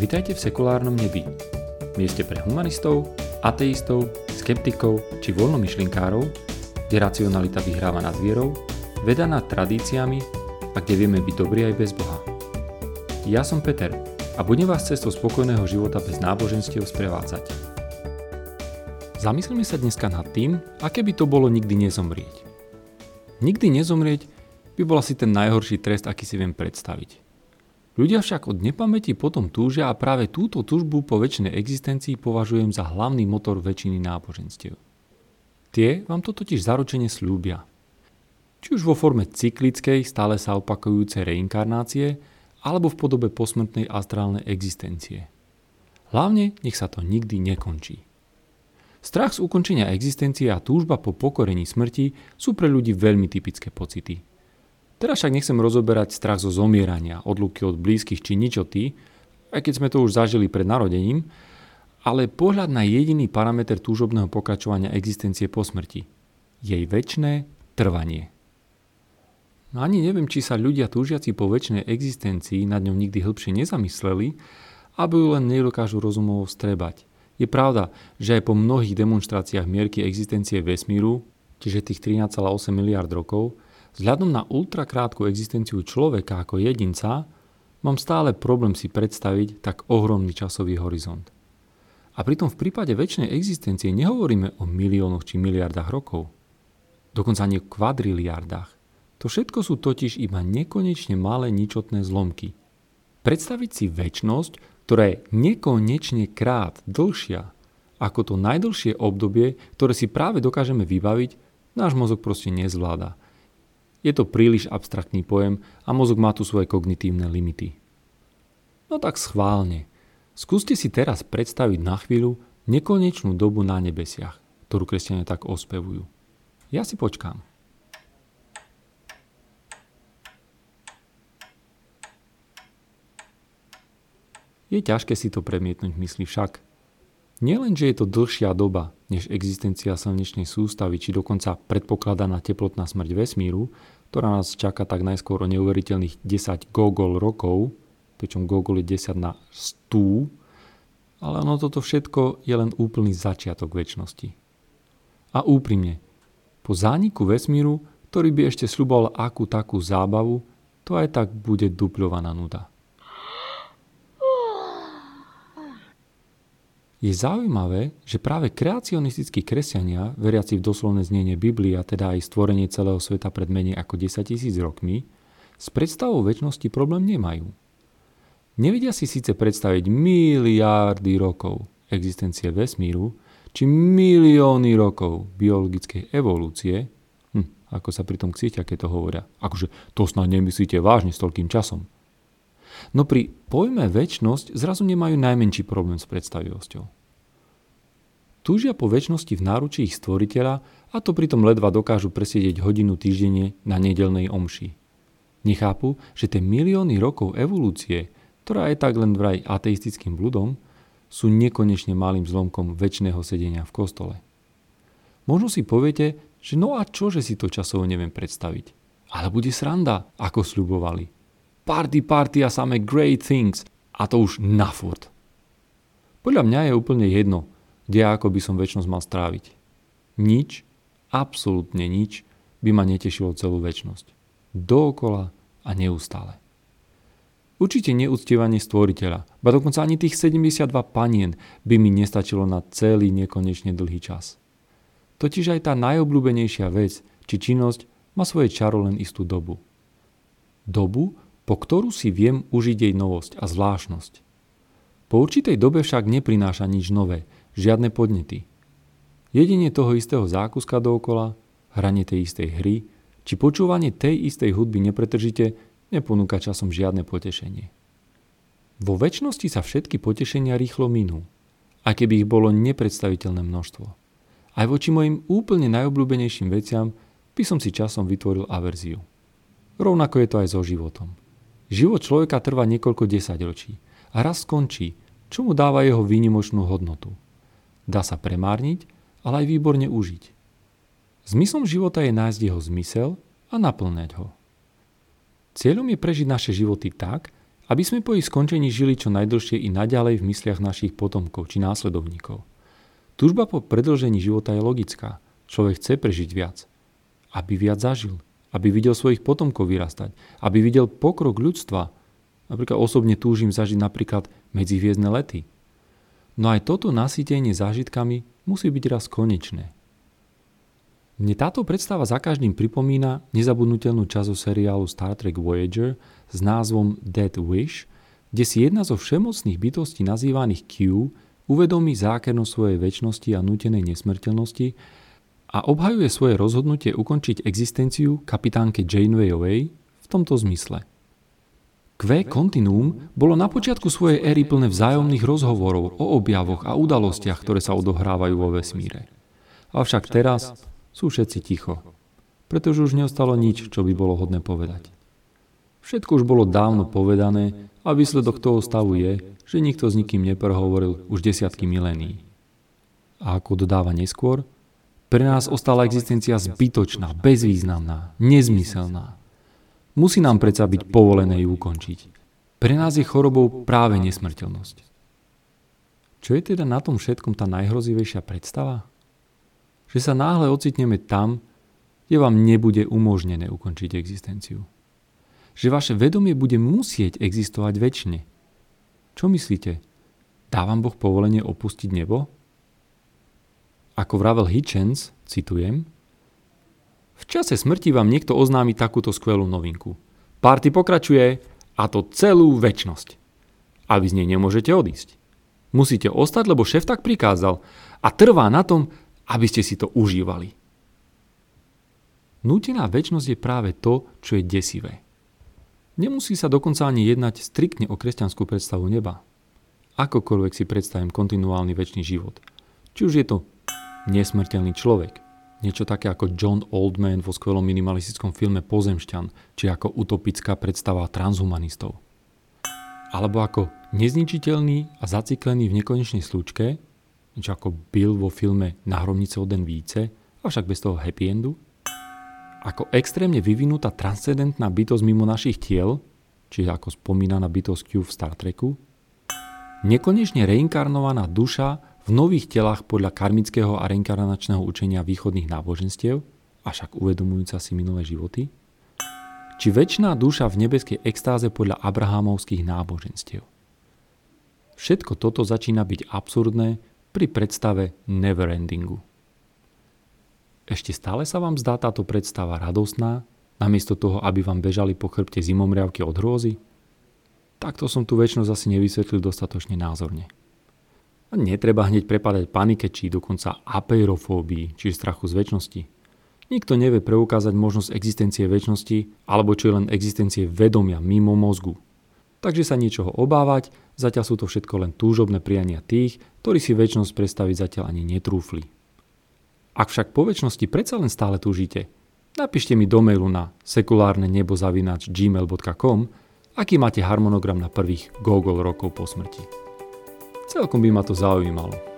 Vitajte v sekulárnom nebi. Mieste pre humanistov, ateistov, skeptikov či voľnomyšlinkárov, kde racionalita vyhráva nad vierou, veda nad tradíciami a kde vieme byť dobrí aj bez Boha. Ja som Peter a budem vás cestou spokojného života bez náboženstiev sprevádzať. Zamyslíme sa dneska nad tým, aké by to bolo nikdy nezomrieť. Nikdy nezomrieť by bol asi ten najhorší trest, aký si viem predstaviť. Ľudia však od nepamäti potom túžia a práve túto túžbu po väčšnej existencii považujem za hlavný motor väčšiny náboženstiev. Tie vám to totiž zaručene slúbia. Či už vo forme cyklickej, stále sa opakujúcej reinkarnácie, alebo v podobe posmrtnej astrálnej existencie. Hlavne nech sa to nikdy nekončí. Strach z ukončenia existencie a túžba po pokorení smrti sú pre ľudí veľmi typické pocity – Teraz však nechcem rozoberať strach zo zomierania, odluky od blízkych či ničoty, aj keď sme to už zažili pred narodením, ale pohľad na jediný parameter túžobného pokračovania existencie po smrti. Jej väčšné trvanie. No ani neviem, či sa ľudia túžiaci po väčšnej existencii nad ňou nikdy hĺbšie nezamysleli, aby ju len nedokážu rozumovo strebať. Je pravda, že aj po mnohých demonstráciách mierky existencie vesmíru, čiže tých 13,8 miliard rokov, Vzhľadom na ultrakrátku existenciu človeka ako jedinca, mám stále problém si predstaviť tak ohromný časový horizont. A pritom v prípade väčšnej existencie nehovoríme o miliónoch či miliardách rokov. Dokonca ani o kvadriliardách. To všetko sú totiž iba nekonečne malé ničotné zlomky. Predstaviť si väčnosť, ktorá je nekonečne krát dlhšia ako to najdlhšie obdobie, ktoré si práve dokážeme vybaviť, náš mozog proste nezvláda je to príliš abstraktný pojem a mozog má tu svoje kognitívne limity. No tak schválne. Skúste si teraz predstaviť na chvíľu nekonečnú dobu na nebesiach, ktorú kresťania tak ospevujú. Ja si počkám. Je ťažké si to premietnúť v mysli však. Nielen, že je to dlhšia doba než existencia slnečnej sústavy, či dokonca predpokladaná teplotná smrť vesmíru, ktorá nás čaká tak najskôr o neuveriteľných 10 gogol rokov, pričom gogol je 10 na 100, ale ono toto všetko je len úplný začiatok väčšnosti. A úprimne, po zániku vesmíru, ktorý by ešte sluboval akú takú zábavu, to aj tak bude dupľovaná nuda. Je zaujímavé, že práve kreacionistickí kresťania, veriaci v doslovné znenie Biblia, teda aj stvorenie celého sveta pred menej ako 10 tisíc rokmi, s predstavou väčšnosti problém nemajú. Nevedia si síce predstaviť miliardy rokov existencie vesmíru, či milióny rokov biologickej evolúcie, hm, ako sa pri tom ksíťa, keď to hovoria. Akože to snad nemyslíte vážne s toľkým časom. No pri pojme väčnosť zrazu nemajú najmenší problém s predstavivosťou. Túžia po väčšnosti v náručí ich stvoriteľa a to pritom ledva dokážu presiedeť hodinu týždenne na nedelnej omši. Nechápu, že tie milióny rokov evolúcie, ktorá je tak len vraj ateistickým bludom, sú nekonečne malým zlomkom väčšného sedenia v kostole. Možno si poviete, že no a čo, že si to časovo neviem predstaviť. Ale bude sranda, ako sľubovali party, party a samé great things. A to už na furt. Podľa mňa je úplne jedno, kde ako by som väčšnosť mal stráviť. Nič, absolútne nič by ma netešilo celú väčšnosť. Dookola a neustále. Určite neúctievanie stvoriteľa, ba dokonca ani tých 72 panien by mi nestačilo na celý nekonečne dlhý čas. Totiž aj tá najobľúbenejšia vec či činnosť má svoje čaro len istú dobu. Dobu, po ktorú si viem užiť jej novosť a zvláštnosť. Po určitej dobe však neprináša nič nové, žiadne podnety. Jedine toho istého zákuska dookola, hranie tej istej hry, či počúvanie tej istej hudby nepretržite neponúka časom žiadne potešenie. Vo väčšnosti sa všetky potešenia rýchlo minú, a keby ich bolo nepredstaviteľné množstvo. Aj voči mojim úplne najobľúbenejším veciam by som si časom vytvoril averziu. Rovnako je to aj so životom. Život človeka trvá niekoľko desaťročí a raz skončí, čo mu dáva jeho výnimočnú hodnotu. Dá sa premárniť, ale aj výborne užiť. Zmyslom života je nájsť jeho zmysel a naplňať ho. Cieľom je prežiť naše životy tak, aby sme po ich skončení žili čo najdlhšie i naďalej v mysliach našich potomkov či následovníkov. Tužba po predlžení života je logická. Človek chce prežiť viac. Aby viac zažil. Aby videl svojich potomkov vyrastať. Aby videl pokrok ľudstva. Napríklad osobne túžim zažiť napríklad medzihviezdne lety. No aj toto nasýtenie zážitkami musí byť raz konečné. Mne táto predstava za každým pripomína nezabudnutelnú časť seriálu Star Trek Voyager s názvom Dead Wish, kde si jedna zo všemocných bytostí nazývaných Q uvedomí zákernosť svojej väčšnosti a nutenej nesmrteľnosti a obhajuje svoje rozhodnutie ukončiť existenciu kapitánke Janewayovej v tomto zmysle. Q Continuum bolo na počiatku svojej éry plné vzájomných rozhovorov o objavoch a udalostiach, ktoré sa odohrávajú vo vesmíre. Avšak teraz sú všetci ticho, pretože už neostalo nič, čo by bolo hodné povedať. Všetko už bolo dávno povedané a výsledok toho stavu je, že nikto s nikým neprehovoril už desiatky milénií. A ako dodáva neskôr, pre nás ostala existencia zbytočná, bezvýznamná, nezmyselná. Musí nám predsa byť povolené ju ukončiť. Pre nás je chorobou práve nesmrteľnosť. Čo je teda na tom všetkom tá najhrozivejšia predstava? že sa náhle ocitneme tam, kde vám nebude umožnené ukončiť existenciu. Že vaše vedomie bude musieť existovať väčšine. Čo myslíte? Dá vám Boh povolenie opustiť nebo? Ako vravel Hitchens, citujem, v čase smrti vám niekto oznámi takúto skvelú novinku. Party pokračuje a to celú väčnosť. A vy z nej nemôžete odísť. Musíte ostať, lebo šéf tak prikázal a trvá na tom, aby ste si to užívali. Nútená väčnosť je práve to, čo je desivé. Nemusí sa dokonca ani jednať striktne o kresťanskú predstavu neba. Akokoľvek si predstavím kontinuálny väčší život. Či už je to nesmrteľný človek, niečo také ako John Oldman vo skvelom minimalistickom filme Pozemšťan, či ako utopická predstava transhumanistov. Alebo ako nezničiteľný a zaciklený v nekonečnej slučke, niečo ako Bill vo filme Na hromnice o den více, avšak bez toho happy endu. Ako extrémne vyvinutá transcendentná bytosť mimo našich tiel, čiže ako spomínaná bytosť Q v Star Treku. Nekonečne reinkarnovaná duša v nových telách podľa karmického a reinkarnačného učenia východných náboženstiev, avšak uvedomujúca si minulé životy. Či väčšiná duša v nebeskej extáze podľa abrahamovských náboženstiev. Všetko toto začína byť absurdné pri predstave neverendingu. Ešte stále sa vám zdá táto predstava radosná, namiesto toho, aby vám bežali po chrbte zimomriavky od hrôzy? Takto som tu väčšnosť asi nevysvetlil dostatočne názorne. Netreba hneď prepadať panike či dokonca apeirofóbii, či strachu z väčšnosti. Nikto nevie preukázať možnosť existencie väčšnosti alebo čo je len existencie vedomia mimo mozgu, Takže sa niečoho obávať, zatiaľ sú to všetko len túžobné priania tých, ktorí si väčšnosť predstaviť zatiaľ ani netrúfli. Ak však po väčšnosti predsa len stále túžite, napíšte mi do mailu na sekulárne nebo gmail.com, aký máte harmonogram na prvých Google rokov po smrti. Celkom by ma to zaujímalo.